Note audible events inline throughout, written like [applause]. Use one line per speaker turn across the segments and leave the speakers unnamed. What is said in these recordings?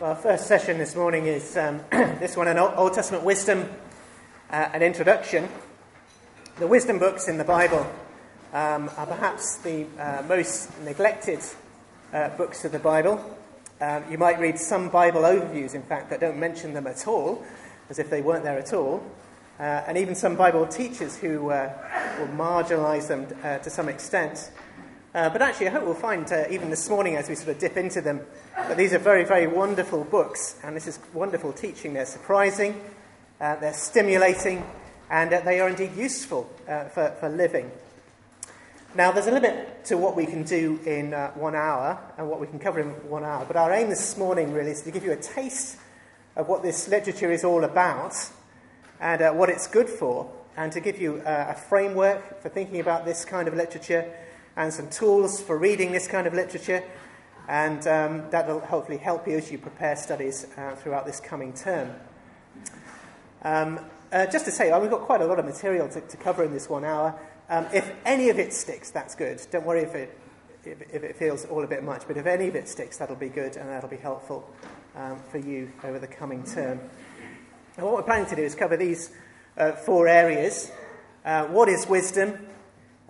Our first session this morning is um, [clears throat] this one an Old Testament wisdom, uh, an introduction. The wisdom books in the Bible um, are perhaps the uh, most neglected uh, books of the Bible. Um, you might read some Bible overviews, in fact, that don't mention them at all, as if they weren't there at all. Uh, and even some Bible teachers who uh, will marginalize them uh, to some extent. Uh, but actually, I hope we'll find, uh, even this morning as we sort of dip into them, that these are very, very wonderful books. And this is wonderful teaching. They're surprising, uh, they're stimulating, and uh, they are indeed useful uh, for, for living. Now, there's a limit to what we can do in uh, one hour and what we can cover in one hour. But our aim this morning really is to give you a taste of what this literature is all about and what it's good for, and to give you a framework for thinking about this kind of literature and some tools for reading this kind of literature. And um, that will hopefully help you as you prepare studies uh, throughout this coming term. Um, uh, just to say, uh, we've got quite a lot of material to, to cover in this one hour. Um, if any of it sticks, that's good. Don't worry if it, if, if, it feels all a bit much, but if any of it sticks, that'll be good and that'll be helpful um, for you over the coming term. And what we're planning to do is cover these uh, four areas. Uh, what is wisdom?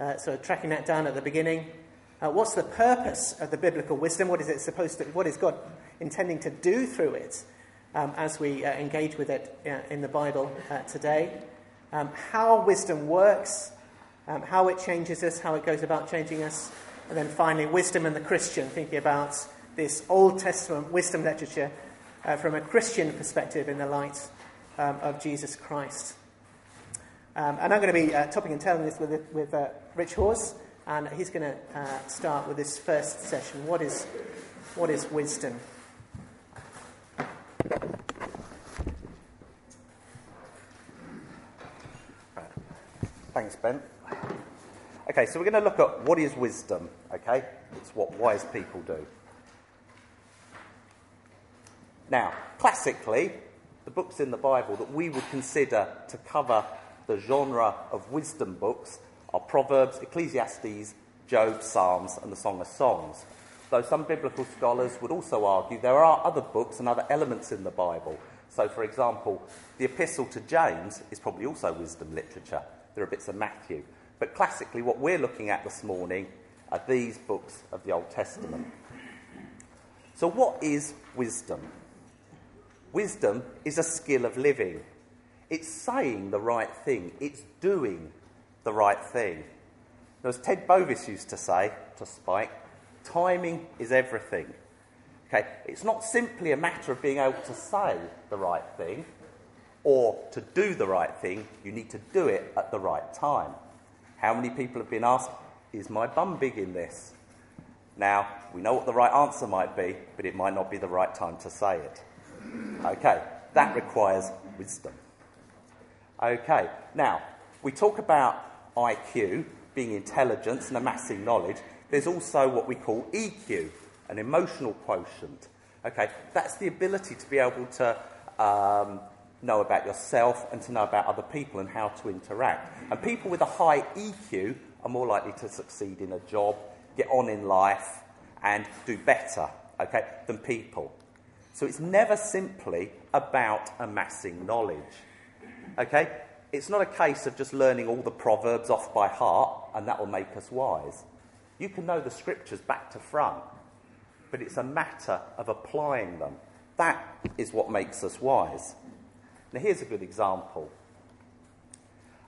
Uh, so tracking that down at the beginning. Uh, what's the purpose of the biblical wisdom? What is it supposed to? What is God intending to do through it um, as we uh, engage with it uh, in the Bible uh, today? Um, how wisdom works, um, how it changes us, how it goes about changing us, and then finally, wisdom and the Christian, thinking about this Old Testament wisdom literature uh, from a Christian perspective in the light um, of Jesus Christ. Um, and I'm going to be uh, topping and telling this with, with uh, Rich Hawes, and he's going to uh, start with this first session. What is, what is wisdom?
Thanks, Ben. Okay, so we're going to look at what is wisdom, okay? It's what wise people do. Now, classically, the books in the Bible that we would consider to cover the genre of wisdom books are Proverbs, Ecclesiastes, Job, Psalms, and the Song of Songs. Though some biblical scholars would also argue there are other books and other elements in the Bible. So, for example, the Epistle to James is probably also wisdom literature. There are bits of Matthew. But classically, what we're looking at this morning are these books of the Old Testament. So, what is wisdom? Wisdom is a skill of living. It's saying the right thing, it's doing the right thing. as Ted Bovis used to say to Spike, timing is everything. Okay, it's not simply a matter of being able to say the right thing or to do the right thing, you need to do it at the right time. How many people have been asked, Is my bum big in this? Now, we know what the right answer might be, but it might not be the right time to say it. Okay, that requires wisdom. Okay, now, we talk about IQ being intelligence and amassing knowledge. There's also what we call EQ, an emotional quotient. Okay, that's the ability to be able to um, know about yourself and to know about other people and how to interact. And people with a high EQ are more likely to succeed in a job, get on in life, and do better, okay, than people. So it's never simply about amassing knowledge. Okay? It's not a case of just learning all the proverbs off by heart and that will make us wise. You can know the scriptures back to front, but it's a matter of applying them. That is what makes us wise. Now, here's a good example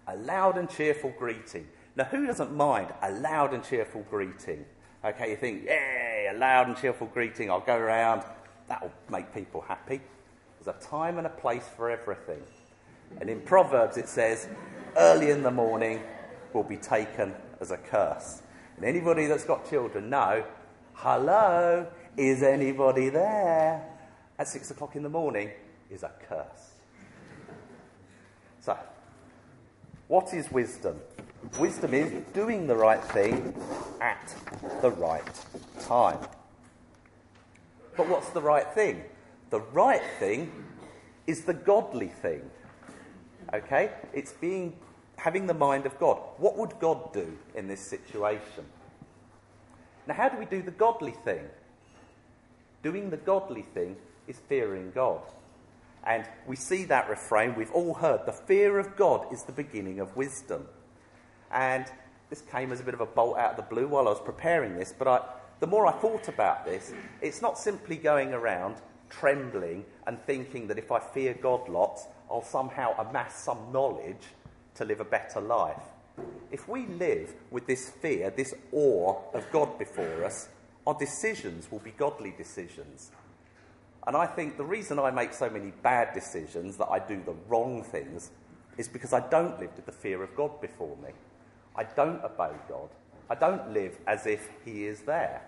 a loud and cheerful greeting. Now, who doesn't mind a loud and cheerful greeting? Okay, you think, yay, a loud and cheerful greeting, I'll go around, that'll make people happy. There's a time and a place for everything. And in Proverbs it says, early in the morning will be taken as a curse. And anybody that's got children know, hello, is anybody there? At six o'clock in the morning is a curse. So, what is wisdom? Wisdom is doing the right thing at the right time. But what's the right thing? The right thing is the godly thing. Okay? It's being having the mind of God. What would God do in this situation? Now, how do we do the godly thing? Doing the godly thing is fearing God. And we see that refrain, we've all heard, the fear of God is the beginning of wisdom. And this came as a bit of a bolt out of the blue while I was preparing this, but I, the more I thought about this, it's not simply going around trembling and thinking that if I fear God lots, I'll somehow amass some knowledge to live a better life. If we live with this fear, this awe of God before us, our decisions will be godly decisions. And I think the reason I make so many bad decisions, that I do the wrong things, is because I don't live with the fear of God before me. I don't obey God. I don't live as if He is there.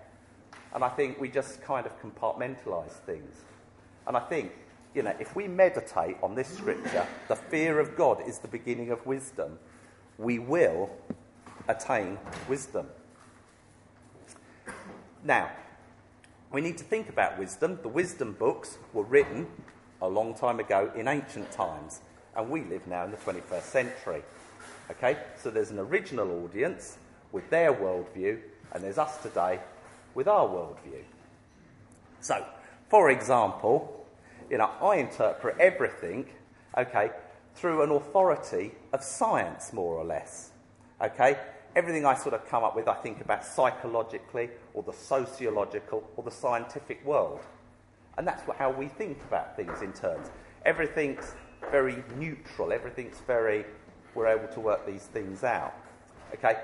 And I think we just kind of compartmentalise things. And I think, you know, if we meditate on this scripture, the fear of God is the beginning of wisdom, we will attain wisdom. Now, we need to think about wisdom. The wisdom books were written a long time ago in ancient times, and we live now in the 21st century. Okay, so there's an original audience with their worldview, and there's us today with our worldview. So, for example, you know, I interpret everything, okay, through an authority of science, more or less. Okay? Everything I sort of come up with, I think about psychologically, or the sociological, or the scientific world. And that's how we think about things in terms. Everything's very neutral, everything's very, we're able to work these things out. Okay?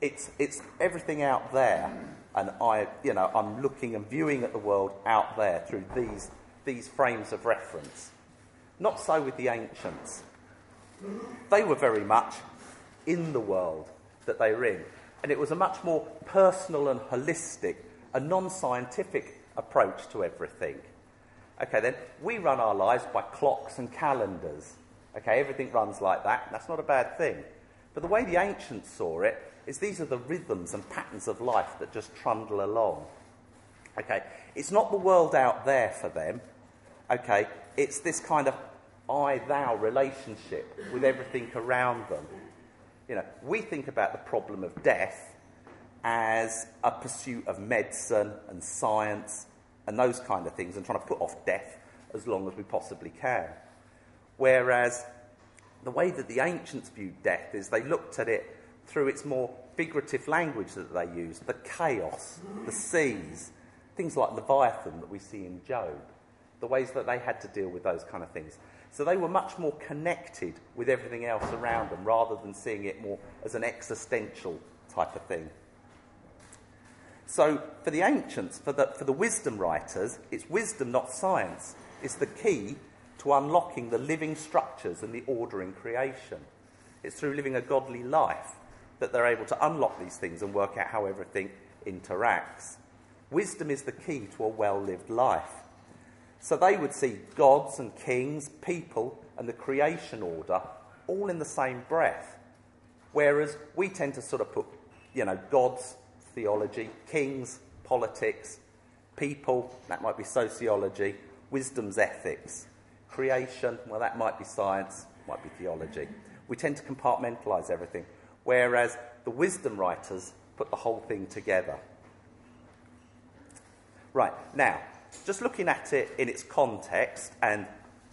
It's, it's everything out there, and I, you know, I'm looking and viewing at the world out there through these, these frames of reference. Not so with the ancients. They were very much in the world that they were in. And it was a much more personal and holistic, a non scientific approach to everything. Okay, then we run our lives by clocks and calendars. Okay, everything runs like that. That's not a bad thing. But the way the ancients saw it is these are the rhythms and patterns of life that just trundle along. Okay, it's not the world out there for them. Okay, it's this kind of I thou relationship with everything around them. You know, we think about the problem of death as a pursuit of medicine and science and those kind of things and trying to put off death as long as we possibly can. Whereas the way that the ancients viewed death is they looked at it through its more figurative language that they used the chaos, the seas, things like Leviathan that we see in Job, the ways that they had to deal with those kind of things. So they were much more connected with everything else around them rather than seeing it more as an existential type of thing. So for the ancients, for the, for the wisdom writers, it's wisdom, not science. It's the key to unlocking the living structures and the order in creation. It's through living a godly life that they're able to unlock these things and work out how everything interacts. Wisdom is the key to a well lived life. So they would see gods and kings, people, and the creation order all in the same breath. Whereas we tend to sort of put, you know, gods, theology, kings, politics, people, that might be sociology, wisdom's ethics, creation, well, that might be science, might be theology. We tend to compartmentalize everything, whereas the wisdom writers put the whole thing together. Right, now, just looking at it in its context and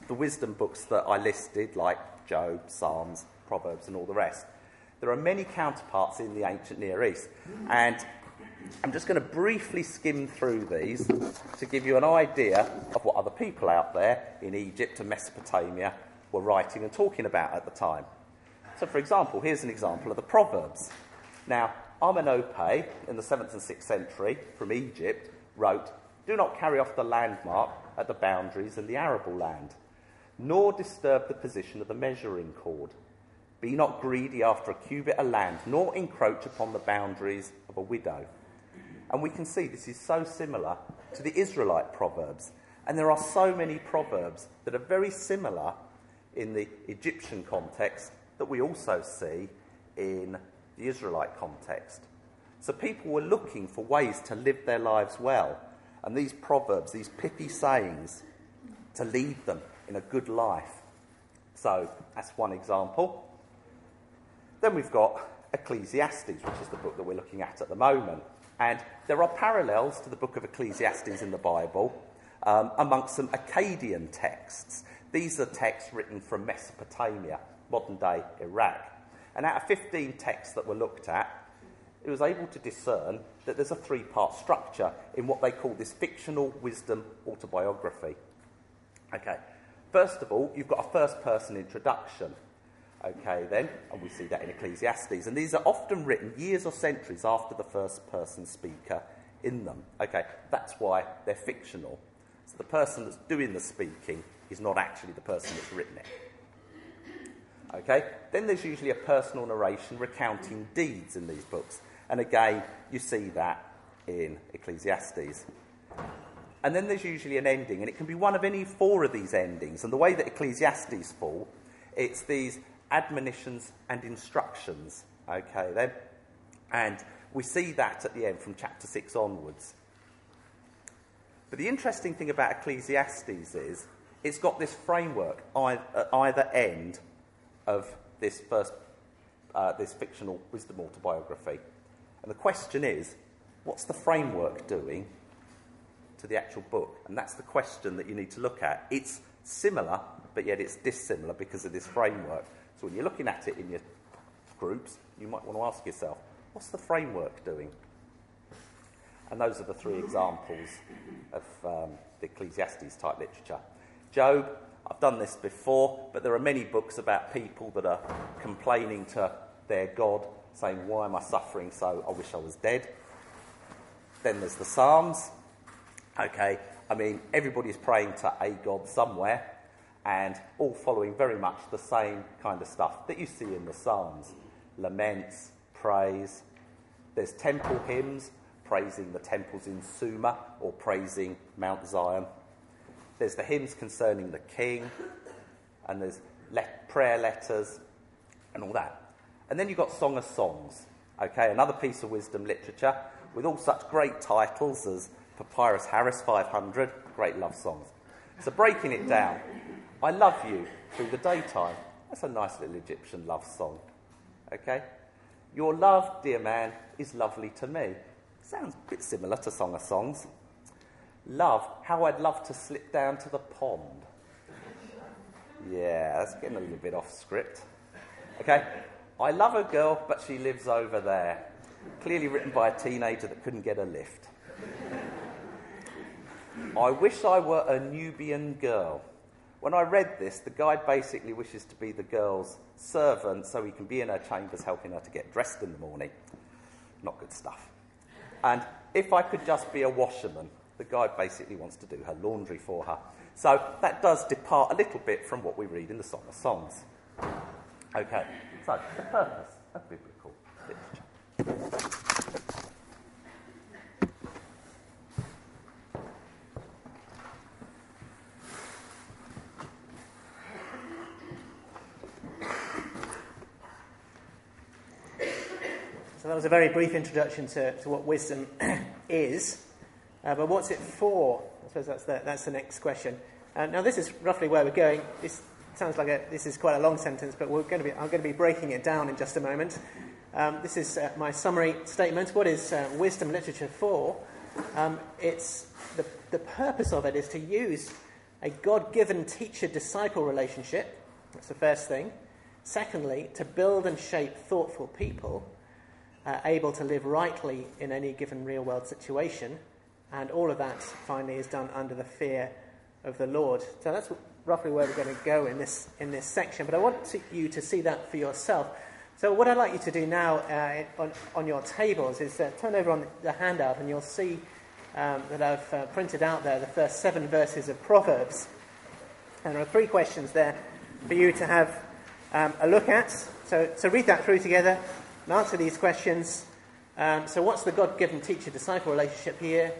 the wisdom books that I listed, like Job, Psalms, Proverbs, and all the rest, there are many counterparts in the ancient Near East. And I'm just going to briefly skim through these to give you an idea of what other people out there in Egypt and Mesopotamia were writing and talking about at the time. So, for example, here's an example of the Proverbs. Now, Amenope in the 7th and 6th century from Egypt wrote, do not carry off the landmark at the boundaries in the arable land, nor disturb the position of the measuring cord. Be not greedy after a cubit of land, nor encroach upon the boundaries of a widow. And we can see this is so similar to the Israelite proverbs. And there are so many proverbs that are very similar in the Egyptian context that we also see in the Israelite context. So people were looking for ways to live their lives well and these proverbs, these pithy sayings, to lead them in a good life. So that's one example. Then we've got Ecclesiastes, which is the book that we're looking at at the moment. And there are parallels to the book of Ecclesiastes in the Bible. um, amongst some Akkadian texts. These are texts written from Mesopotamia, modern day Iraq. And out of 15 texts that were looked at, it was able to discern that there's a three part structure in what they call this fictional wisdom autobiography. Okay, first of all, you've got a first person introduction. Okay, then, and we see that in Ecclesiastes. And these are often written years or centuries after the first person speaker in them. Okay, that's why they're fictional. So the person that's doing the speaking is not actually the person that's written it. Okay, then there's usually a personal narration recounting deeds in these books. And again, you see that in Ecclesiastes. And then there's usually an ending, and it can be one of any four of these endings. And the way that Ecclesiastes fall, it's these admonitions and instructions. Okay, then? And we see that at the end from chapter 6 onwards. But the interesting thing about Ecclesiastes is it's got this framework at either end of this first, uh, this fictional wisdom autobiography. And the question is, what's the framework doing to the actual book? And that's the question that you need to look at. It's similar, but yet it's dissimilar because of this framework. So when you're looking at it in your groups, you might want to ask yourself, what's the framework doing? And those are the three examples of um, the Ecclesiastes type literature. Job, I've done this before, but there are many books about people that are complaining to their God, saying, Why am I suffering so? I wish I was dead. Then there's the Psalms. Okay, I mean, everybody's praying to a God somewhere and all following very much the same kind of stuff that you see in the Psalms laments, praise. There's temple hymns praising the temples in Sumer or praising Mount Zion. There's the hymns concerning the king, and there's le- prayer letters and all that. And then you've got Song of Songs, okay, another piece of wisdom literature with all such great titles as Papyrus Harris 500, great love songs. So breaking it down, I love you through the daytime. That's a nice little Egyptian love song. Okay? Your love, dear man, is lovely to me. Sounds a bit similar to Song of Songs. Love, how I'd love to slip down to the pond. Yeah, that's getting a little bit off script. Okay? I love a girl, but she lives over there. Clearly written by a teenager that couldn't get a lift. I wish I were a Nubian girl. When I read this, the guy basically wishes to be the girl's servant so he can be in her chambers helping her to get dressed in the morning. Not good stuff. And if I could just be a washerman, the guy basically wants to do her laundry for her. So that does depart a little bit from what we read in the Song of Songs. Okay, so the purpose of biblical literature.
that was a very brief introduction to, to what wisdom [clears throat] is. Uh, but what's it for? I suppose that's the, that's the next question. Uh, now, this is roughly where we're going. Sounds like a, this is quite a long sentence, but we're going to be, I'm going to be breaking it down in just a moment. Um, this is uh, my summary statement. What is uh, wisdom literature for? Um, it's the, the purpose of it is to use a God given teacher disciple relationship. That's the first thing. Secondly, to build and shape thoughtful people uh, able to live rightly in any given real world situation. And all of that finally is done under the fear of the Lord. So that's roughly where we're going to go in this, in this section. But I want to, you to see that for yourself. So, what I'd like you to do now uh, on, on your tables is uh, turn over on the handout and you'll see um, that I've uh, printed out there the first seven verses of Proverbs. And there are three questions there for you to have um, a look at. So, so read that through together and answer these questions. Um, so, what's the God given teacher disciple relationship here?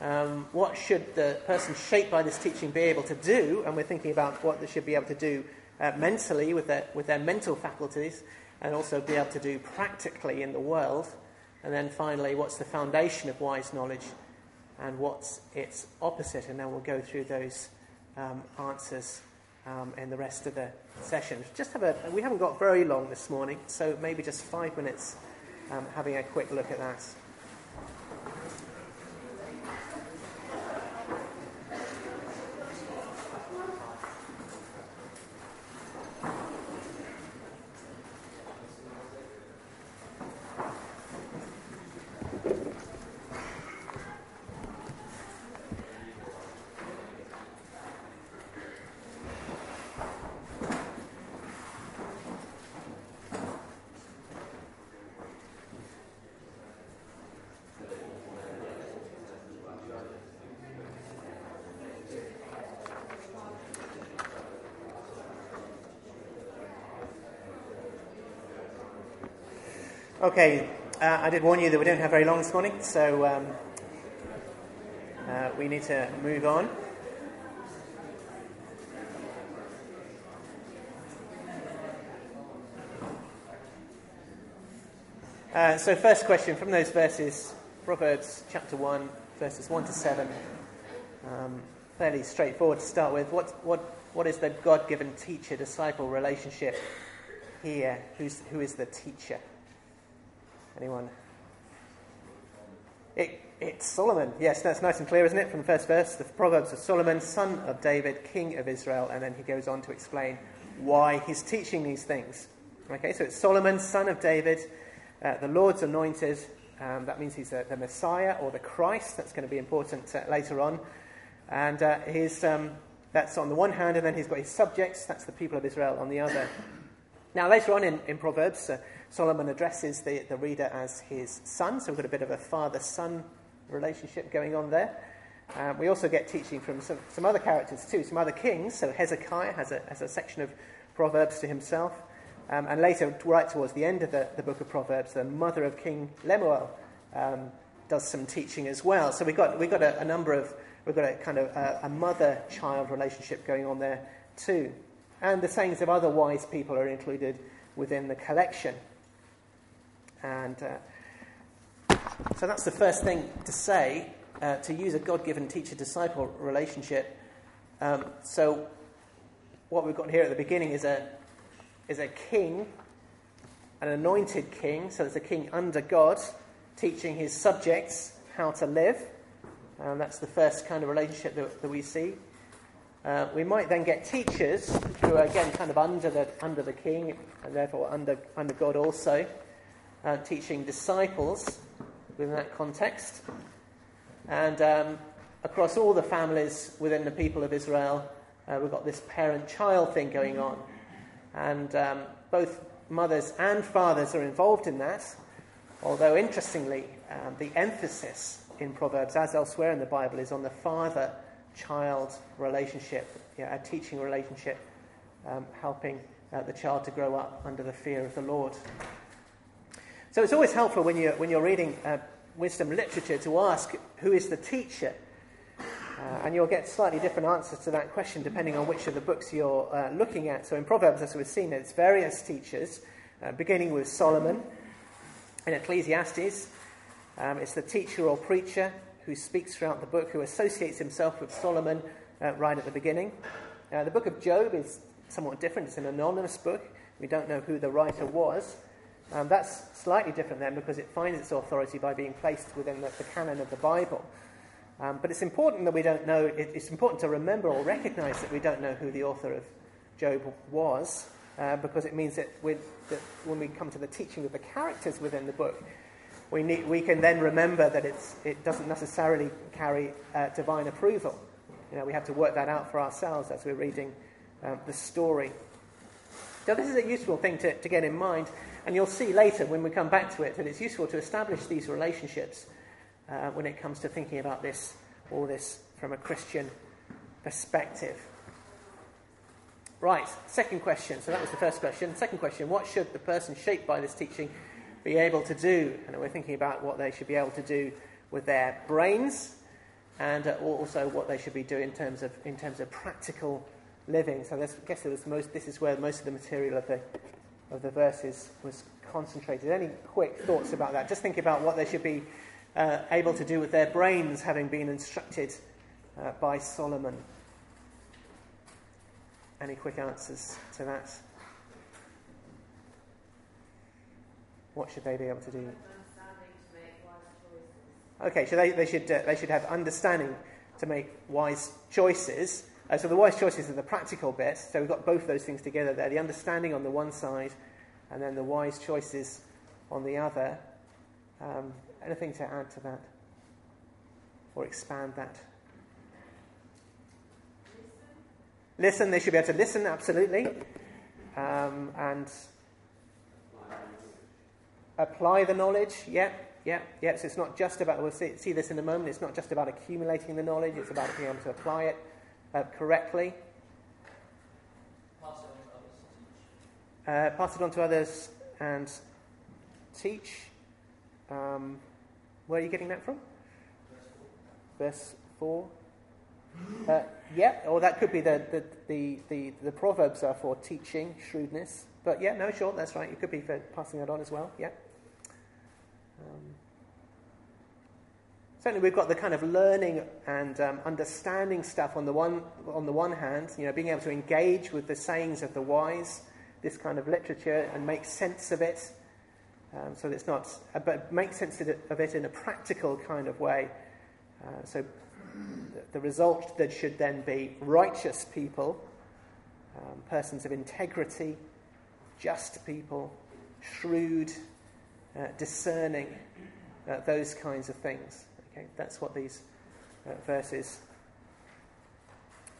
Um, what should the person shaped by this teaching be able to do? And we're thinking about what they should be able to do uh, mentally with their, with their mental faculties and also be able to do practically in the world. And then finally, what's the foundation of wise knowledge and what's its opposite? And then we'll go through those um, answers um, in the rest of the session. Just have a, we haven't got very long this morning, so maybe just five minutes um, having a quick look at that. Okay, uh, I did warn you that we don't have very long this morning, so um, uh, we need to move on. Uh, so, first question from those verses, Proverbs chapter 1, verses 1 to 7. Um, fairly straightforward to start with. What, what, what is the God given teacher disciple relationship here? Who's, who is the teacher? Anyone? It, it's Solomon. Yes, that's nice and clear, isn't it? From the first verse, the Proverbs of Solomon, son of David, king of Israel, and then he goes on to explain why he's teaching these things. Okay, so it's Solomon, son of David, uh, the Lord's anointed. Um, that means he's the, the, Messiah or the Christ. That's going to be important uh, later on. And uh, his, um, that's on the one hand, and then he's got his subjects. That's the people of Israel on the other. Now, later on in, in Proverbs, uh, Solomon addresses the, the reader as his son, so we've got a bit of a father son relationship going on there. Um, we also get teaching from some, some other characters too, some other kings. So Hezekiah has a, has a section of Proverbs to himself. Um, and later, right towards the end of the, the book of Proverbs, the mother of King Lemuel um, does some teaching as well. So we've got, we've got a, a number of, we've got a kind of a, a mother child relationship going on there too. And the sayings of other wise people are included within the collection. And uh, so that's the first thing to say uh, to use a God given teacher disciple relationship. Um, so, what we've got here at the beginning is a, is a king, an anointed king. So, there's a king under God teaching his subjects how to live. And that's the first kind of relationship that, that we see. Uh, we might then get teachers who are again kind of under the, under the king and therefore under, under God also uh, teaching disciples within that context. And um, across all the families within the people of Israel, uh, we've got this parent child thing going on. And um, both mothers and fathers are involved in that. Although, interestingly, um, the emphasis in Proverbs, as elsewhere in the Bible, is on the father child relationship, a teaching relationship, um, helping uh, the child to grow up under the fear of the Lord. So it's always helpful when you're, when you're reading uh, wisdom literature to ask who is the teacher? Uh, and you'll get slightly different answers to that question depending on which of the books you're uh, looking at. So in Proverbs, as we've seen, it's various teachers, uh, beginning with Solomon. In Ecclesiastes, um, it's the teacher or preacher who speaks throughout the book, who associates himself with Solomon uh, right at the beginning. Uh, the book of Job is somewhat different. It's an anonymous book. We don't know who the writer was. Um, that's slightly different then because it finds its authority by being placed within the, the canon of the Bible. Um, but it's important that we don't know, it, it's important to remember or recognize that we don't know who the author of Job was, uh, because it means that, that, when we come to the teaching of the characters within the book, we, need, we can then remember that it doesn't necessarily carry uh, divine approval. You know, we have to work that out for ourselves as we're reading um, the story. So, this is a useful thing to, to get in mind. And you'll see later when we come back to it that it's useful to establish these relationships uh, when it comes to thinking about this, all this from a Christian perspective. Right, second question. So that was the first question. Second question What should the person shaped by this teaching be able to do? And we're thinking about what they should be able to do with their brains and uh, also what they should be doing in terms of, in terms of practical living. So I guess most, this is where most of the material of the of the verses was concentrated. Any quick thoughts about that? Just think about what they should be uh, able to do with their brains, having been instructed uh, by Solomon. Any quick answers to that? What should they be able to do? Okay, so they, they, should, uh, they should have understanding to make wise choices. Uh, so the wise choices are the practical bit. So we've got both those things together there the understanding on the one side, and then the wise choices on the other. Um, anything to add to that? Or expand that? Listen, listen they should be able to listen, absolutely. Um, and apply the knowledge, yeah, yeah, yeah. So it's not just about, we'll see, see, this in a moment, it's not just about accumulating the knowledge, it's about being able to apply it uh, correctly. Pass it, uh, pass it on to others and teach. Um, where are you getting that from? Verse 4. Uh, yeah, or that could be the, the, the, the, the Proverbs are for teaching, shrewdness. But yeah, no, sure, that's right. It could be for passing that on as well. Yeah. Um, certainly, we've got the kind of learning and um, understanding stuff on the one on the one hand. You know, being able to engage with the sayings of the wise, this kind of literature, and make sense of it. Um, so it's not, uh, but make sense of it in a practical kind of way. Uh, so the result that should then be righteous people, um, persons of integrity, just people, shrewd, uh, discerning, uh, those kinds of things. Okay, that's what these uh, verses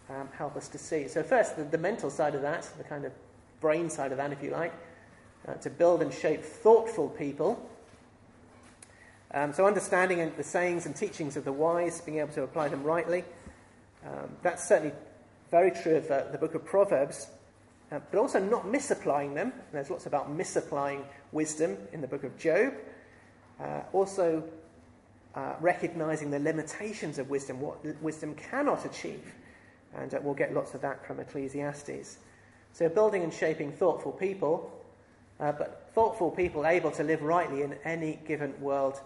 um, help us to see. So, first, the, the, mental side of that, the kind of brain side of that, if you like, uh, to build and shape thoughtful people. Um, so, understanding the sayings and teachings of the wise, being able to apply them rightly. Um, that's certainly very true of uh, the book of Proverbs uh, but also not misapplying them. There's lots about misapplying wisdom in the book of Job. Uh, also, uh, recognizing the limitations of wisdom, what wisdom cannot achieve. And uh, we'll get lots of that from Ecclesiastes. So, building and shaping thoughtful people, uh, but thoughtful people able to live rightly in any given world,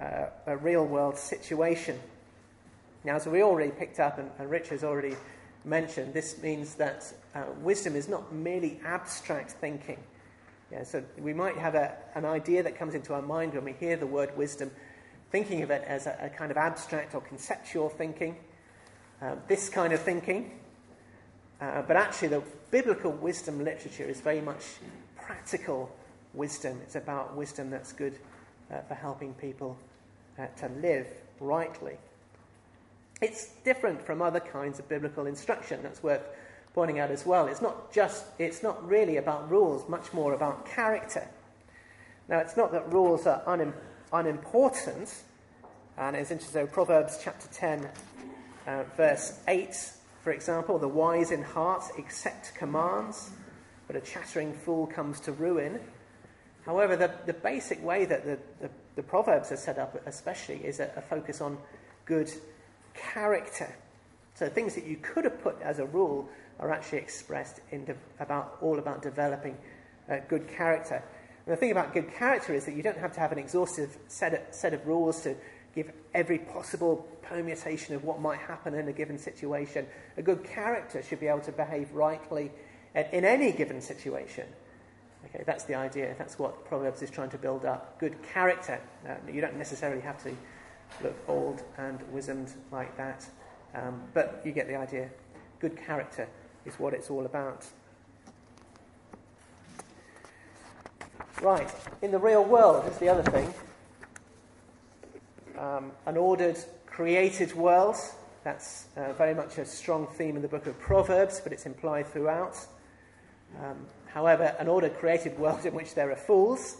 uh, a real world situation. Now, as we already picked up, and, and Rich has already mentioned, this means that uh, wisdom is not merely abstract thinking. Yeah, so we might have a, an idea that comes into our mind when we hear the word wisdom, thinking of it as a, a kind of abstract or conceptual thinking, uh, this kind of thinking. Uh, but actually, the biblical wisdom literature is very much practical wisdom. It's about wisdom that's good uh, for helping people uh, to live rightly. It's different from other kinds of biblical instruction. That's worth pointing out as well. It's not just, it's not really about rules, much more about character. Now, it's not that rules are unim- unimportant, and it's interesting. So, Proverbs chapter 10, uh, verse 8, for example, the wise in heart accept commands, but a chattering fool comes to ruin. However, the, the basic way that the, the, the Proverbs are set up, especially, is a, a focus on good character. So things that you could have put as a rule are actually expressed in de- about all about developing uh, good character. And the thing about good character is that you don't have to have an exhaustive set of, set of rules to give every possible permutation of what might happen in a given situation. A good character should be able to behave rightly in any given situation. Okay, that's the idea. That's what Proverbs is trying to build up. Good character. Uh, you don't necessarily have to look old and wizened like that. Um, but you get the idea. Good character is what it's all about. Right, in the real world is the other thing. Um, an ordered, created world. That's uh, very much a strong theme in the book of Proverbs, but it's implied throughout. Um, however, an ordered, created world [laughs] in which there are fools.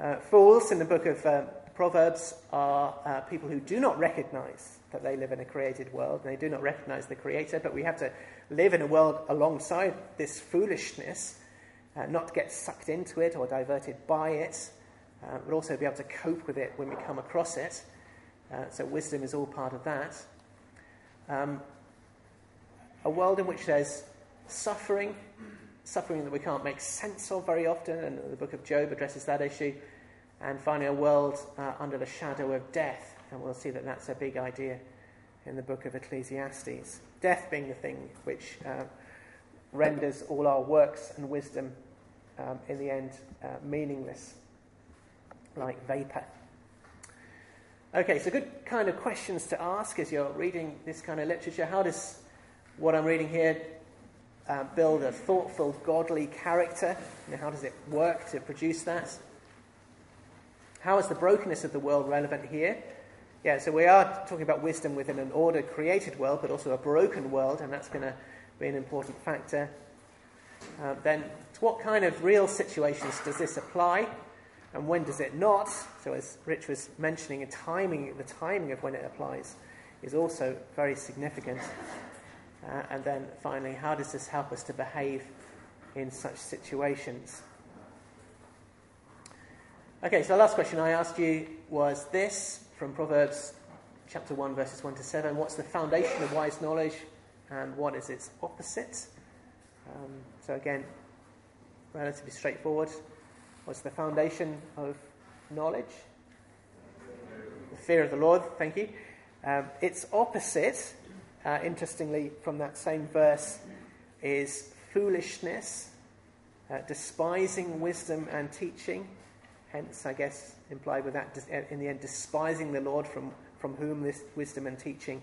Uh, fools in the book of uh, Proverbs are uh, people who do not recognize that they live in a created world, and they do not recognize the Creator, but we have to live in a world alongside this foolishness, uh, not get sucked into it or diverted by it, uh, but also be able to cope with it when we come across it. Uh, so, wisdom is all part of that. Um, a world in which there's suffering, suffering that we can't make sense of very often, and the book of Job addresses that issue and finally a world uh, under the shadow of death. And we'll see that that's a big idea in the book of Ecclesiastes. Death being the thing which uh, renders all our works and wisdom um, in the end uh, meaningless, like vapor. Okay, so good kind of questions to ask as you're reading this kind of literature. How does what I'm reading here uh, build a thoughtful, godly character? How does it work to produce that? How is the brokenness of the world relevant here? Yeah, so we are talking about wisdom within an ordered, created world, but also a broken world, and that's going to be an important factor. Uh, then, to what kind of real situations does this apply, and when does it not? So, as Rich was mentioning, timing, the timing of when it applies is also very significant. Uh, and then, finally, how does this help us to behave in such situations? Okay, so the last question I asked you was this from Proverbs chapter 1, verses 1 to 7. What's the foundation of wise knowledge and what is its opposite? Um, so, again, relatively straightforward. What's the foundation of knowledge? The fear of the Lord, thank you. Um, its opposite, uh, interestingly, from that same verse, is foolishness, uh, despising wisdom and teaching. Hence, I guess, implied with that, in the end, despising the Lord from, from whom this wisdom and teaching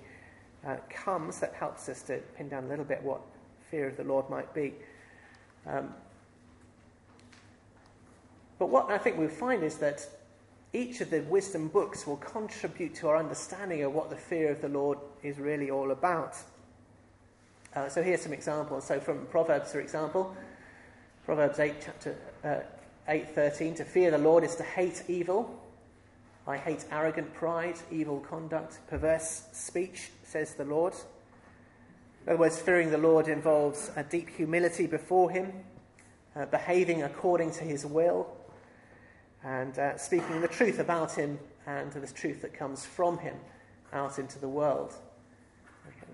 uh, comes. That helps us to pin down a little bit what fear of the Lord might be. Um, but what I think we'll find is that each of the wisdom books will contribute to our understanding of what the fear of the Lord is really all about. Uh, so here's some examples. So from Proverbs, for example, Proverbs 8, chapter uh, 8:13, to fear the Lord is to hate evil. I hate arrogant pride, evil conduct, perverse speech, says the Lord. In other words, fearing the Lord involves a deep humility before Him, uh, behaving according to His will, and uh, speaking the truth about Him and the truth that comes from Him out into the world.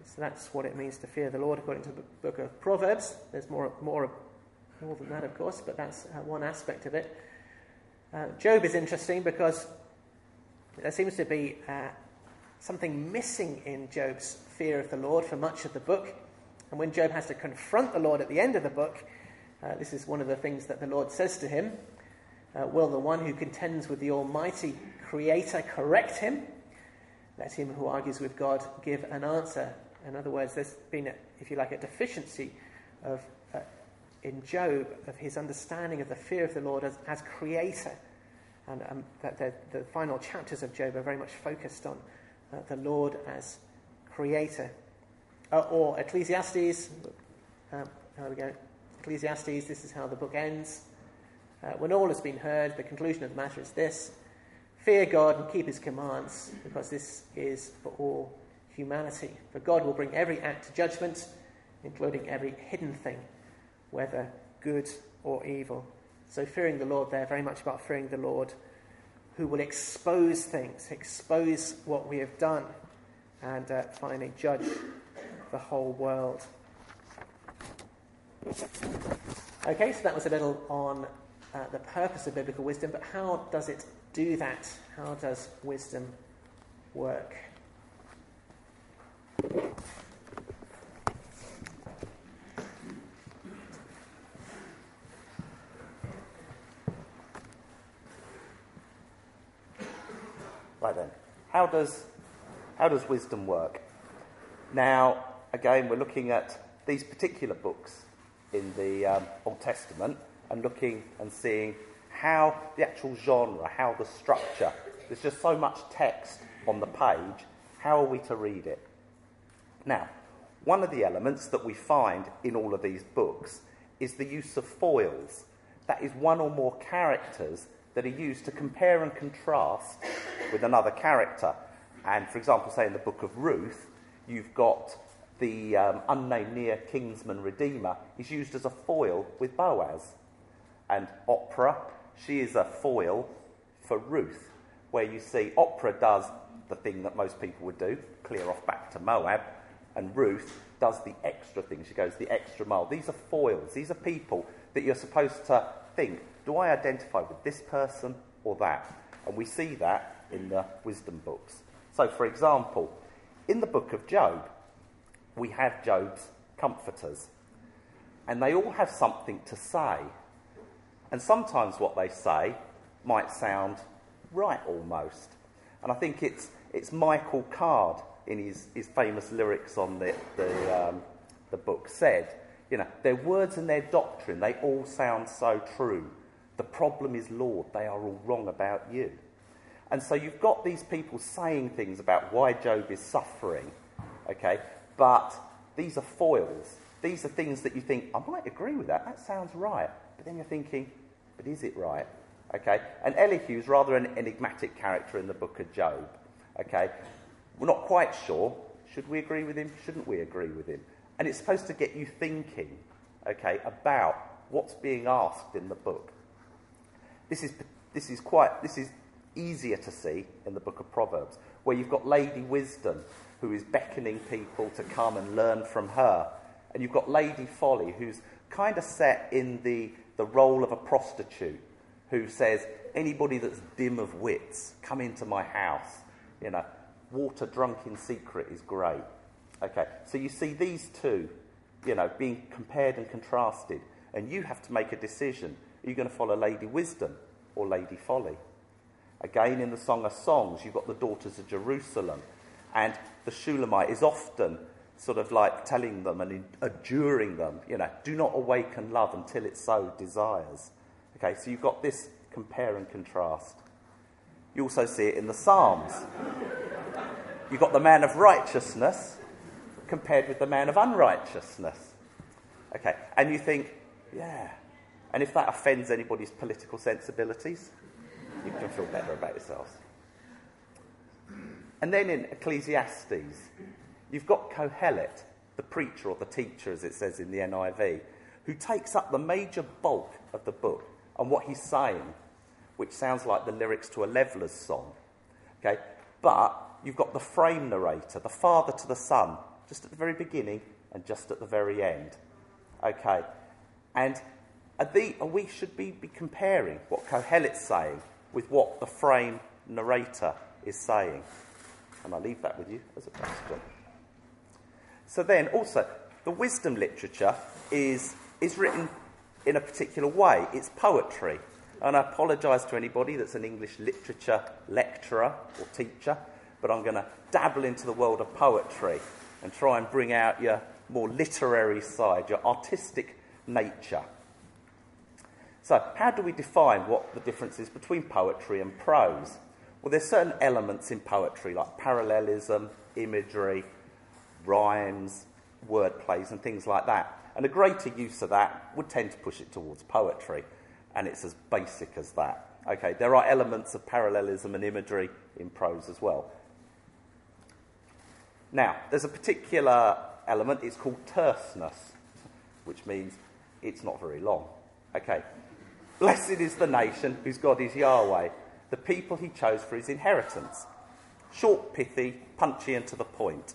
So that's what it means to fear the Lord according to the book of Proverbs. There's more, more, more than that, of course, but that's uh, one aspect of it. Uh, Job is interesting because there seems to be uh, something missing in Job's fear of the Lord for much of the book. And when Job has to confront the Lord at the end of the book, uh, this is one of the things that the Lord says to him uh, Will the one who contends with the Almighty Creator correct him? Let him who argues with God give an answer. In other words, there's been, a, if you like, a deficiency of, uh, in Job of his understanding of the fear of the Lord as, as creator. And um, that the, the, final chapters of Job are very much focused on uh, the Lord as creator. Uh, or Ecclesiastes, um, we go? Ecclesiastes, this is how the book ends. Uh, when all has been heard, the conclusion of the matter is this Fear God and keep his commands, because this is for all humanity. For God will bring every act to judgment, including every hidden thing, whether good or evil. So, fearing the Lord there, very much about fearing the Lord who will expose things, expose what we have done, and uh, finally judge the whole world. Okay, so that was a little on uh, the purpose of biblical wisdom, but how does it do that? How does wisdom work?
Right then, how does, how does wisdom work? Now, again, we're looking at these particular books in the um, Old Testament and looking and seeing how the actual genre, how the structure, there's just so much text on the page, how are we to read it? Now, one of the elements that we find in all of these books is the use of foils. That is one or more characters that are used to compare and contrast with another character. And for example, say in the book of Ruth, you've got the um, unnamed near kinsman redeemer is used as a foil with Boaz. And Orpah, she is a foil for Ruth, where you see Orpah does the thing that most people would do, clear off back to Moab, and Ruth does the extra thing. She goes the extra mile. These are foils. These are people that you're supposed to think do I identify with this person or that? And we see that in the wisdom books. So, for example, in the book of Job, we have Job's comforters. And they all have something to say. And sometimes what they say might sound right almost. And I think it's, it's Michael Card in his, his famous lyrics on the, the, um, the book said, you know, their words and their doctrine, they all sound so true. The problem is, Lord, they are all wrong about you. And so you've got these people saying things about why Job is suffering, okay? But these are foils. These are things that you think, I might agree with that. That sounds right. But then you're thinking, but is it right? Okay? And Elihu is rather an enigmatic character in the book of Job. Okay? We're not quite sure. Should we agree with him? Shouldn't we agree with him? And it's supposed to get you thinking, okay, about what's being asked in the book. This is this is quite, this is easier to see in the book of Proverbs, where you've got Lady Wisdom who is beckoning people to come and learn from her. And you've got Lady Folly who's kind of set in the, the role of a prostitute who says, anybody that's dim of wits, come into my house. You know, water drunk in secret is great. Okay, so you see these two, you know, being compared and contrasted, and you have to make a decision. Are you going to follow Lady Wisdom or Lady Folly? Again, in the Song of Songs, you've got the daughters of Jerusalem, and the Shulamite is often sort of like telling them and adjuring them, you know, do not awaken love until it so desires. Okay, so you've got this compare and contrast. You also see it in the Psalms. You've got the man of righteousness compared with the man of unrighteousness. Okay, and you think, yeah. And if that offends anybody's political sensibilities, you can feel better about yourselves. And then in Ecclesiastes, you've got Kohelet, the preacher or the teacher, as it says in the NIV, who takes up the major bulk of the book and what he's saying, which sounds like the lyrics to a leveller's song. Okay? But you've got the frame narrator, the father to the son, just at the very beginning and just at the very end. Okay? And the, we should be, be comparing what Kohelet's saying with what the frame narrator is saying. And I leave that with you as a question. So then, also, the wisdom literature is, is written in a particular way. It's poetry. And I apologise to anybody that's an English literature lecturer or teacher, but I'm going to dabble into the world of poetry and try and bring out your more literary side, your artistic nature. So, how do we define what the difference is between poetry and prose? Well, there's certain elements in poetry like parallelism, imagery, rhymes, word plays, and things like that. And a greater use of that would tend to push it towards poetry, and it's as basic as that. Okay, there are elements of parallelism and imagery in prose as well. Now, there's a particular element, it's called terseness, which means it's not very long. Okay, blessed is the nation whose God is Yahweh the people he chose for his inheritance. Short, pithy, punchy, and to the point.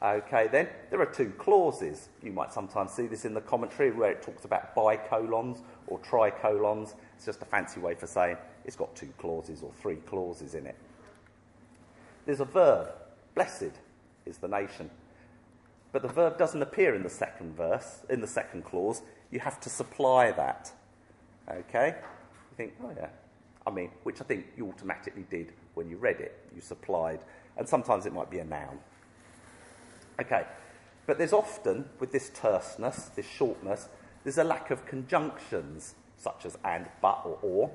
Okay, then, there are two clauses. You might sometimes see this in the commentary where it talks about bicolons or tricolons. It's just a fancy way for saying it's got two clauses or three clauses in it. There's a verb, blessed is the nation. But the verb doesn't appear in the second verse, in the second clause. You have to supply that. Okay? You think, oh yeah, I mean, which I think you automatically did when you read it. You supplied, and sometimes it might be a noun. Okay, but there's often, with this terseness, this shortness, there's a lack of conjunctions, such as and, but, or or.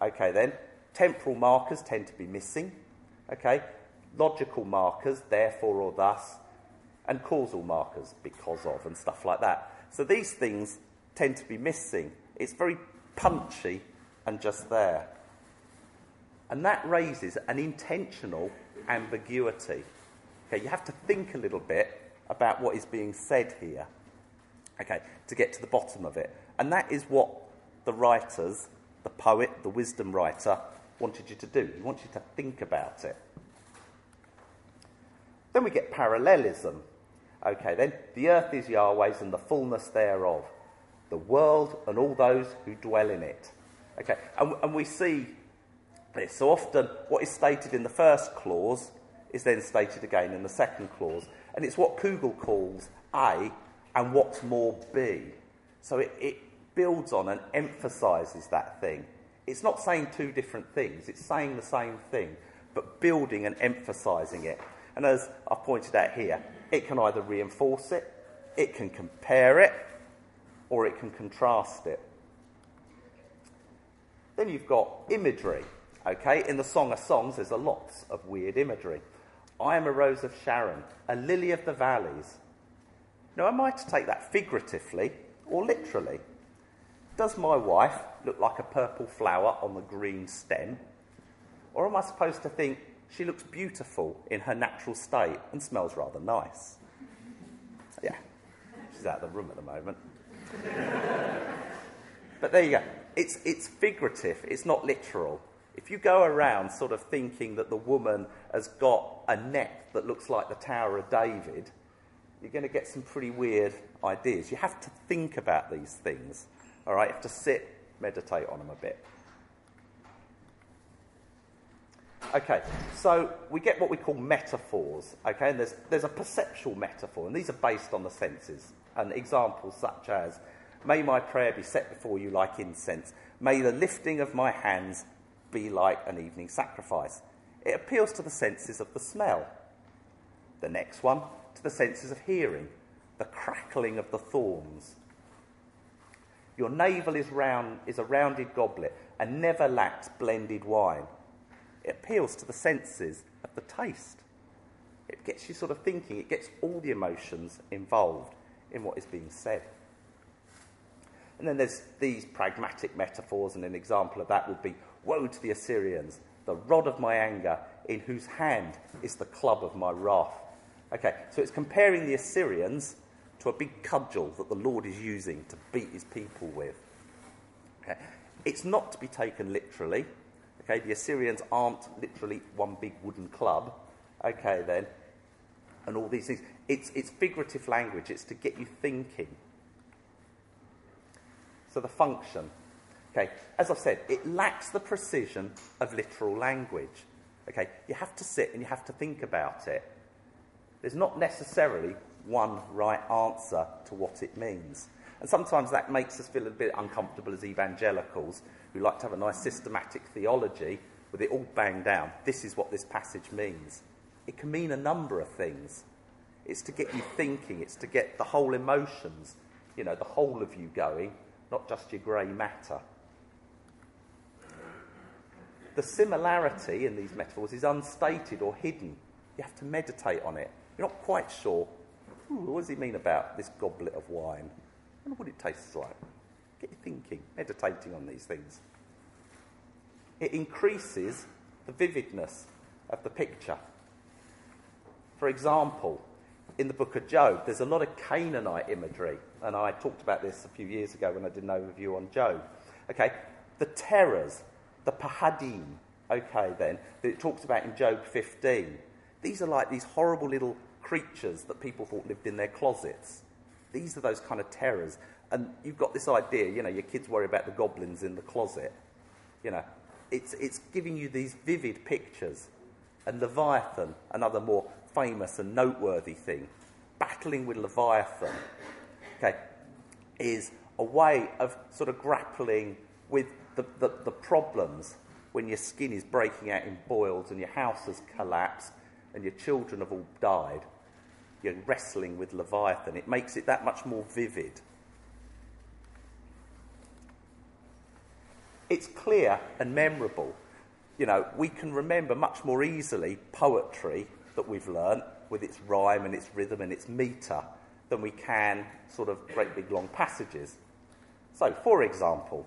Okay, then, temporal markers tend to be missing. Okay, logical markers, therefore or thus, and causal markers, because of, and stuff like that. So these things tend to be missing. It's very punchy and just there. And that raises an intentional ambiguity. Okay, you have to think a little bit about what is being said here, okay, to get to the bottom of it. And that is what the writers, the poet, the wisdom writer, wanted you to do. He wanted you to think about it. Then we get parallelism. Okay, then the earth is Yahweh's and the fullness thereof, the world and all those who dwell in it. Okay, and, and we see this. So often, what is stated in the first clause is then stated again in the second clause. And it's what Kugel calls A and what's more B. So it, it builds on and emphasizes that thing. It's not saying two different things, it's saying the same thing, but building and emphasizing it. And as I've pointed out here, it can either reinforce it, it can compare it, or it can contrast it. Then you've got imagery. Okay, in the Song of Songs, there's a lots of weird imagery. I am a rose of Sharon, a lily of the valleys. Now, am I to take that figuratively or literally? Does my wife look like a purple flower on the green stem? Or am I supposed to think she looks beautiful in her natural state and smells rather nice? Yeah, she's out of the room at the moment. [laughs] but there you go. it's, it's figurative, it's not literal. If you go around sort of thinking that the woman has got a neck that looks like the Tower of David, you're going to get some pretty weird ideas. You have to think about these things, all right? You have to sit, meditate on them a bit. Okay, so we get what we call metaphors, okay, and there's, there's a perceptual metaphor, and these are based on the senses. And examples such as, May my prayer be set before you like incense, may the lifting of my hands be like an evening sacrifice. It appeals to the senses of the smell. The next one, to the senses of hearing, the crackling of the thorns. Your navel is, round, is a rounded goblet and never lacks blended wine. It appeals to the senses of the taste. It gets you sort of thinking, it gets all the emotions involved in what is being said. And then there's these pragmatic metaphors, and an example of that would be Woe to the Assyrians, the rod of my anger, in whose hand is the club of my wrath. Okay, so it's comparing the Assyrians to a big cudgel that the Lord is using to beat his people with. Okay. It's not to be taken literally. Okay, the Assyrians aren't literally one big wooden club. Okay, then, and all these things. It's, it's figurative language, it's to get you thinking. So the function. Okay, as I've said, it lacks the precision of literal language. Okay, you have to sit and you have to think about it. There's not necessarily one right answer to what it means. And sometimes that makes us feel a bit uncomfortable as evangelicals who like to have a nice systematic theology with it all banged down. This is what this passage means. It can mean a number of things. It's to get you thinking, it's to get the whole emotions, you know, the whole of you going, not just your grey matter. The similarity in these metaphors is unstated or hidden. You have to meditate on it. You're not quite sure. what does he mean about this goblet of wine? I wonder what it tastes like. Thinking, meditating on these things. It increases the vividness of the picture. For example, in the book of Job, there's a lot of Canaanite imagery, and I talked about this a few years ago when I did an overview on Job. Okay, the terrors, the pahadim, okay, then, that it talks about in Job 15. These are like these horrible little creatures that people thought lived in their closets. These are those kind of terrors. And you've got this idea, you know, your kids worry about the goblins in the closet. You know, it's, it's giving you these vivid pictures. And Leviathan, another more famous and noteworthy thing, battling with Leviathan, okay, is a way of sort of grappling with the, the, the problems when your skin is breaking out in boils and your house has collapsed and your children have all died. You're wrestling with Leviathan. It makes it that much more vivid. It's clear and memorable. You know, we can remember much more easily poetry that we've learnt with its rhyme and its rhythm and its metre than we can sort of great big long passages. So, for example,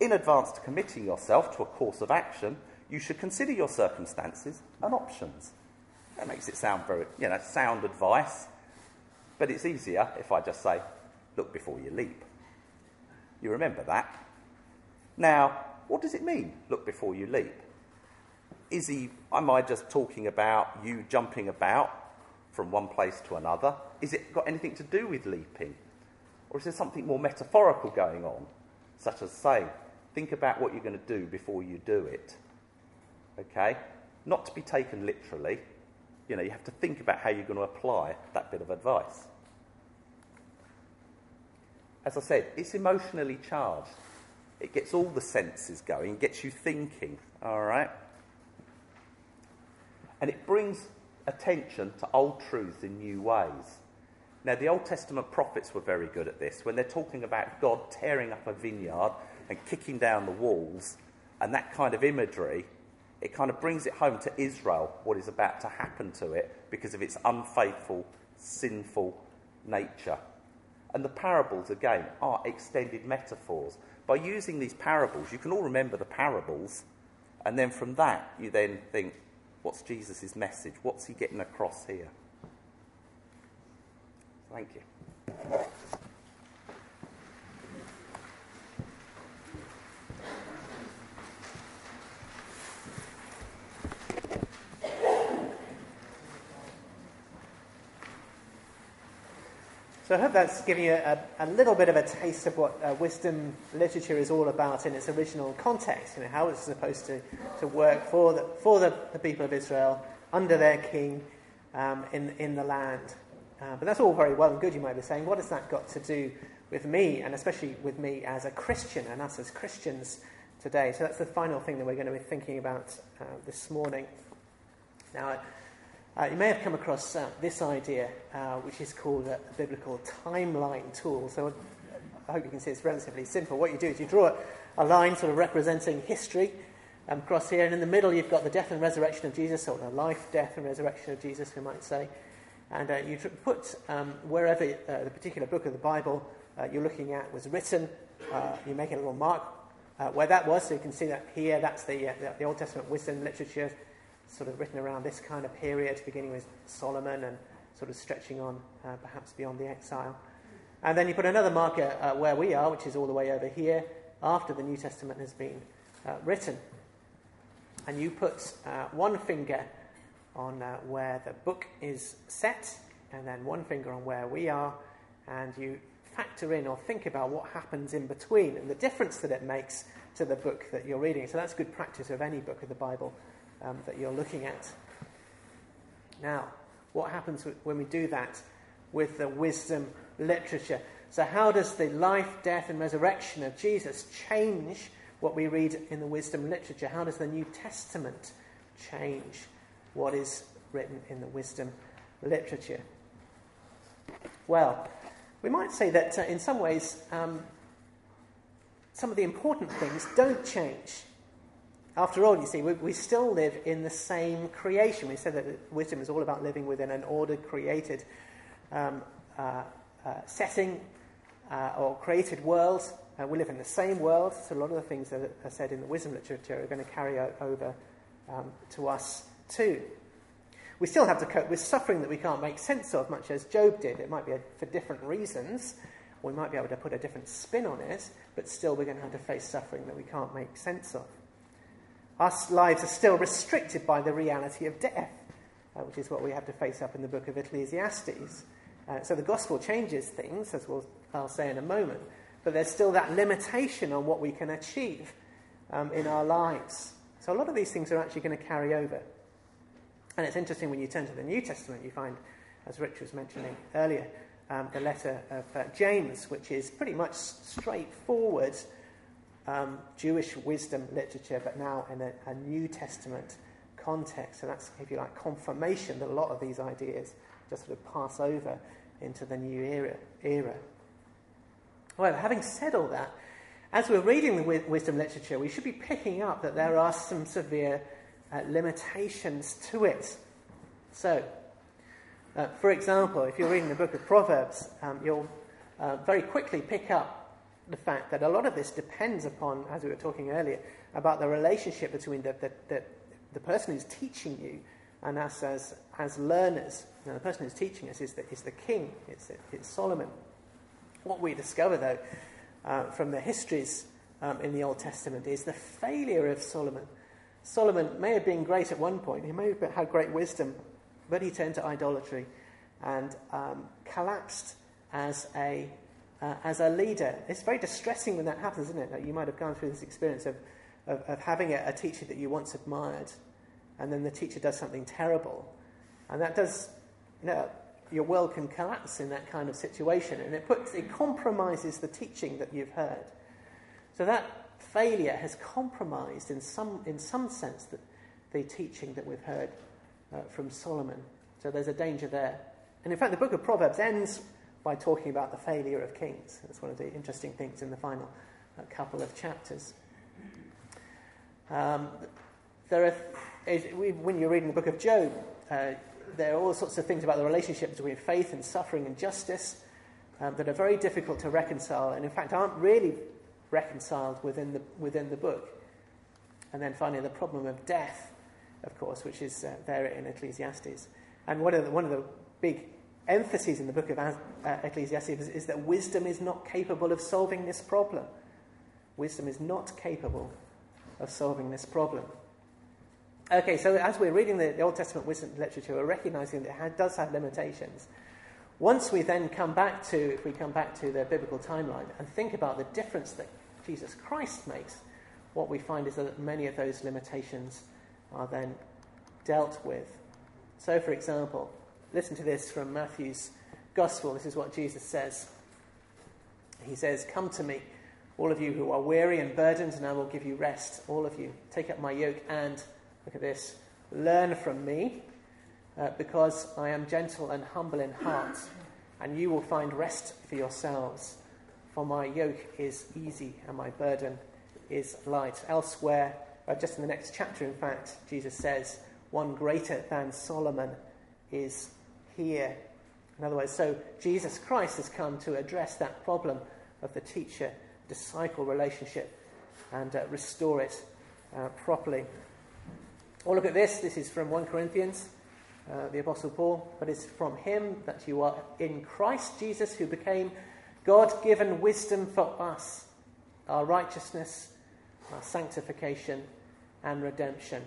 in advance to committing yourself to a course of action, you should consider your circumstances and options. That makes it sound very, you know, sound advice, but it's easier if I just say, look before you leap. You remember that? Now, what does it mean, look before you leap? Is he, am I just talking about you jumping about from one place to another? Is it got anything to do with leaping? Or is there something more metaphorical going on, such as saying, think about what you're going to do before you do it? Okay? Not to be taken literally. You know, you have to think about how you're going to apply that bit of advice. As I said, it's emotionally charged. It gets all the senses going, it gets you thinking, all right? And it brings attention to old truths in new ways. Now, the Old Testament prophets were very good at this. When they're talking about God tearing up a vineyard and kicking down the walls and that kind of imagery, it kind of brings it home to Israel what is about to happen to it because of its unfaithful, sinful nature. And the parables, again, are extended metaphors. By using these parables, you can all remember the parables, and then from that, you then think, what's Jesus' message? What's he getting across here? Thank you.
So I hope that's giving you a, a little bit of a taste of what uh, wisdom literature is all about in its original context, you know, how it's supposed to, to work for, the, for the, the people of Israel under their king um, in, in the land. Uh, but that's all very well and good, you might be saying. What has that got to do with me, and especially with me as a Christian and us as Christians today? So that's the final thing that we're going to be thinking about uh, this morning. Now, uh, you may have come across uh, this idea, uh, which is called a, a, biblical timeline tool. So I hope you can see it's relatively simple. What you do is you draw a, line sort of representing history um, across here, and in the middle you've got the death and resurrection of Jesus, or the life, death, and resurrection of Jesus, we might say. And uh, you put um, wherever uh, the particular book of the Bible uh, you're looking at was written, uh, you make a little mark uh, where that was, so you can see that here, that's the, uh, the Old Testament wisdom literature, sort of written around this kind of period, beginning with Solomon and sort of stretching on uh, perhaps beyond the exile. And then you put another marker uh, where we are, which is all the way over here, after the New Testament has been uh, written. And you put one finger on uh, where the book is set, and then one finger on where we are, and you factor in or think about what happens in between and the difference that it makes to the book that you're reading. So that's good practice of any book of the Bible um, that you're looking at. Now, what happens when we do that with the wisdom literature? So, how does the life, death, and resurrection of Jesus change what we read in the wisdom literature? How does the New Testament change what is written in the wisdom literature. Well, we might say that uh, in some ways, um, some of the important things don't change. After all, you see, we, we, still live in the same creation. We said that wisdom is all about living within an ordered, created um, uh, uh, setting uh, or created world. Uh, we live in the same world, so a lot of the things that are said in the wisdom literature are going to carry over um, to us too. We still have to cope with suffering that we can't make sense of, much as Job did. It might be for different reasons. We might be able to put a different spin on it, but still we're going to have to face suffering that we can't make sense of. Our lives are still restricted by the reality of death, uh, which is what we have to face up in the book of Ecclesiastes. Uh, so the gospel changes things, as we'll, I'll say in a moment, but there's still that limitation on what we can achieve um, in our lives. So a lot of these things are actually going to carry over. And it's interesting when you turn to the New Testament, you find, as Rich was mentioning earlier, um, the letter of uh, James, which is pretty much straightforward um, Jewish wisdom literature, but now in a, a, New Testament context. So that's, if you like, confirmation that a lot of these ideas just sort of pass over into the new era. era. Well, having said all that, as we're reading the wisdom literature, we should be picking up that there are some severe uh, limitations to it. So, uh, for example, if you're reading the book of Proverbs, um, you'll uh, very quickly pick up the fact that a lot of this depends upon, as we were talking earlier, about the relationship between the, the, the, the person who's teaching you and us as, as learners. Now, the person who's teaching us is the, is the king, it's, it's Solomon. What we discover, though, uh, from the histories um, in the Old Testament is the failure of Solomon Solomon may have been great at one point, he may have had great wisdom, but he turned to idolatry and um, collapsed as a, uh, as a leader. It's very distressing when that happens, isn't it? You might have gone through this experience of, of, of having a, a teacher that you once admired, and then the teacher does something terrible. And that does, you know, your world can collapse in that kind of situation, and it, puts, it compromises the teaching that you've heard. So that failure has compromised, in some, in some sense, the, the teaching that we've heard uh, from Solomon. So there's a danger there. And in fact, the book of Proverbs ends by talking about the failure of kings. That's one of the interesting things in the final uh, couple of chapters. Um, there are, when you're reading the book of Job, uh, there are all sorts of things about the relationship between faith and suffering and justice um, that are very difficult to reconcile, and in fact aren't really reconciled within the, within the book. And then finally, the problem of death, of course, which is uh, there in Ecclesiastes. And one of the, one of the big emphases in the book of uh, Ecclesiastes is, that wisdom is not capable of solving this problem. Wisdom is not capable of solving this problem. Okay, so as we're reading the, the Old Testament wisdom literature, we're recognizing that it does have limitations. Once we then come back to, if we come back to the biblical timeline and think about the difference that Jesus Christ makes, what we find is that many of those limitations are then dealt with. So, for example, listen to this from Matthew's Gospel. This is what Jesus says. He says, Come to me, all of you who are weary and burdened, and I will give you rest. All of you, take up my yoke and, look at this, learn from me, uh, because I am gentle and humble in heart, and you will find rest for yourselves. For my yoke is easy and my burden is light. Elsewhere, uh, just in the next chapter, in fact, Jesus says, One greater than Solomon is here. In other words, so Jesus Christ has come to address that problem of the teacher disciple relationship and uh, restore it uh, properly. Or look at this. This is from 1 Corinthians, uh, the Apostle Paul. But it's from him that you are in Christ Jesus, who became God given wisdom for us, our righteousness, our sanctification, and redemption.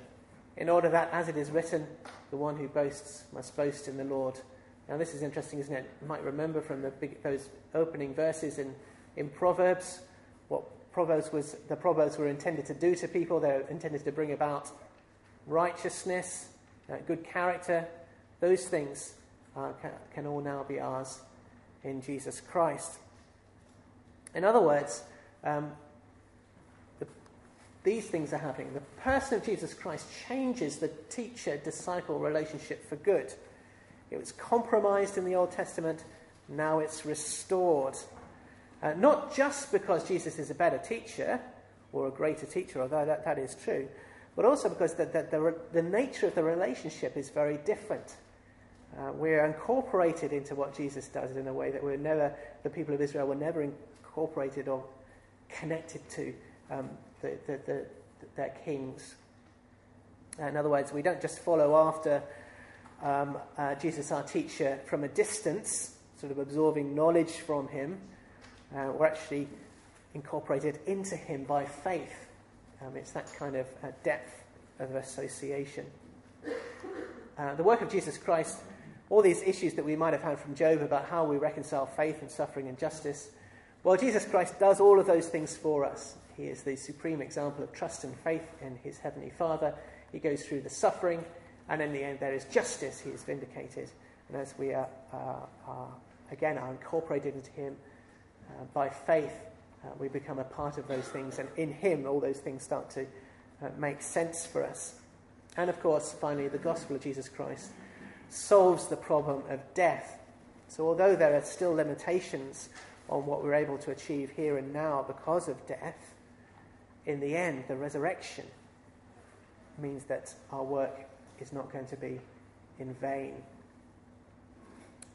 In order that, as it is written, the one who boasts must boast in the Lord. Now, this is interesting, isn't it? You might remember from the big, those opening verses in, in Proverbs what Proverbs was, the Proverbs were intended to do to people. They're intended to bring about righteousness, uh, good character. Those things uh, can, can all now be ours in Jesus Christ. In other words, um, these things are happening. The person of Jesus Christ changes the teacher disciple relationship for good. It was compromised in the Old Testament, now it's restored. Uh, not just because Jesus is a better teacher or a greater teacher, although that, that is true, but also because the, the, the, the nature of the relationship is very different. Uh, we're incorporated into what Jesus does in a way that we're never, the people of Israel were never incorporated or connected to um, the, the, the, their kings. In other words, we don't just follow after um, uh, Jesus, our teacher, from a distance, sort of absorbing knowledge from him. Uh, we're actually incorporated into him by faith. Um, it's that kind of uh, depth of association. Uh, the work of Jesus Christ, all these issues that we might have had from Job about how we reconcile faith and suffering and justice, well, Jesus Christ does all of those things for us. He is the supreme example of trust and faith in his heavenly Father. He goes through the suffering, and in the end, there is justice. He is vindicated. And as we are, uh, are again, are incorporated into him uh, by faith, uh, we become a part of those things. And in him, all those things start to uh, make sense for us. And of course, finally, the gospel of Jesus Christ solves the problem of death. So, although there are still limitations on what we're able to achieve here and now because of death, in the end, the resurrection means that our work is not going to be in vain.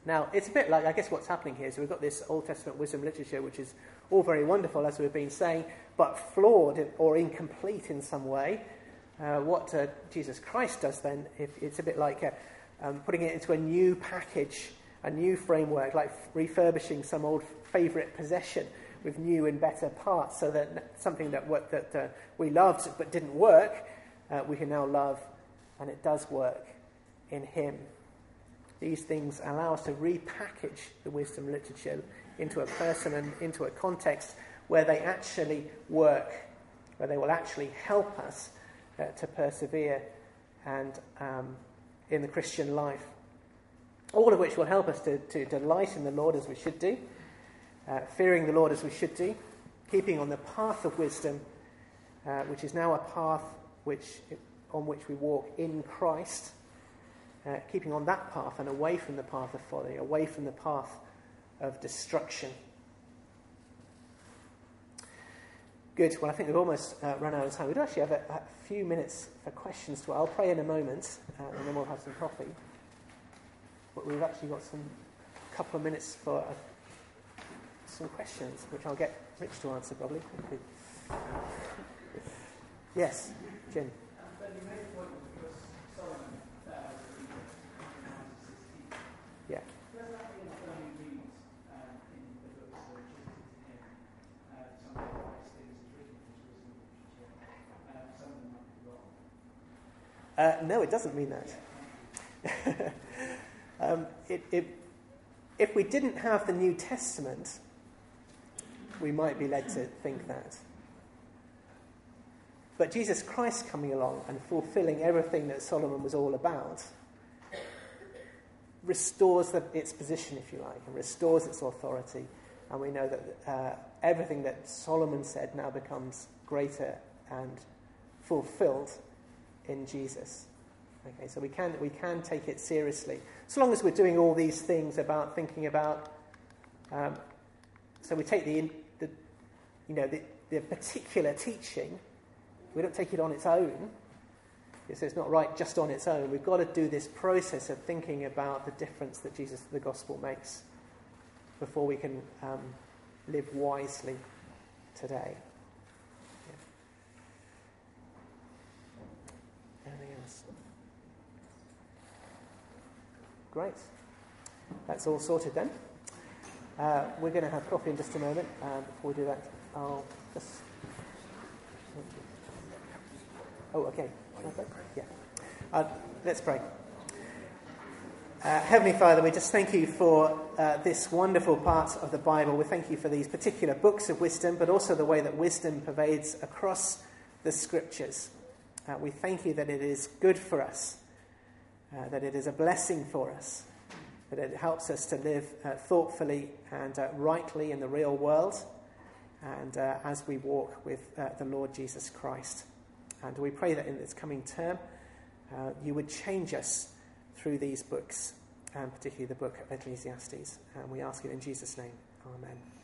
Now, it's a bit like, I guess, what's happening here. So, we've got this Old Testament wisdom literature, which is all very wonderful, as we've been saying, but flawed or incomplete in some way. Uh, what uh, Jesus Christ does then, if it's a bit like uh, um, putting it into a new package, a new framework, like refurbishing some old favourite possession with new and better parts, so that something that, that uh, we loved but didn't work, uh, we can now love and it does work in Him. These things allow us to repackage the wisdom literature into a person and into a context where they actually work, where they will actually help us uh, to persevere and um, in the Christian life. All of which will help us to, to delight in the Lord as we should do, uh, fearing the Lord as we should do, keeping on the path of wisdom, uh, which is now a path which on which we walk in Christ, uh, keeping on that path and away from the path of folly, away from the path of destruction. Good. Well, I think we've almost uh, run out of time. We do actually have a, a, few minutes for questions. To, I'll pray in a moment, uh, and then we'll have some coffee. But we've actually got some couple of minutes for uh, some questions, which I'll get Rich to answer probably. Yes, Jim. Uh, no, it doesn't mean that. [laughs] um, it, it, if we didn't have the New Testament, we might be led to think that. But Jesus Christ coming along and fulfilling everything that Solomon was all about restores the, its position, if you like, and restores its authority. And we know that uh, everything that Solomon said now becomes greater and fulfilled in Jesus. Okay, so we can, we can take it seriously. So long as we're doing all these things about thinking about, um, so we take the, the you know, the, the particular teaching, we don't take it on its own. So it's not right just on its own. We've got to do this process of thinking about the difference that Jesus, the gospel, makes before we can um, live wisely today. Great. That's all sorted then. Uh, we're going to have coffee in just a moment. Uh, before we do that, I'll just. Oh, okay. Yeah. Uh, let's pray. Uh, Heavenly Father, we just thank you for uh, this wonderful part of the Bible. We thank you for these particular books of wisdom, but also the way that wisdom pervades across the scriptures. Uh, we thank you that it is good for us uh, that it is a blessing for us, that it helps us to live uh, thoughtfully and uh, rightly in the real world, and uh, as we walk with uh, the Lord Jesus Christ. And we pray that in this coming term, uh, you would change us through these books, and particularly the book of Ecclesiastes. And we ask it in Jesus' name. Amen.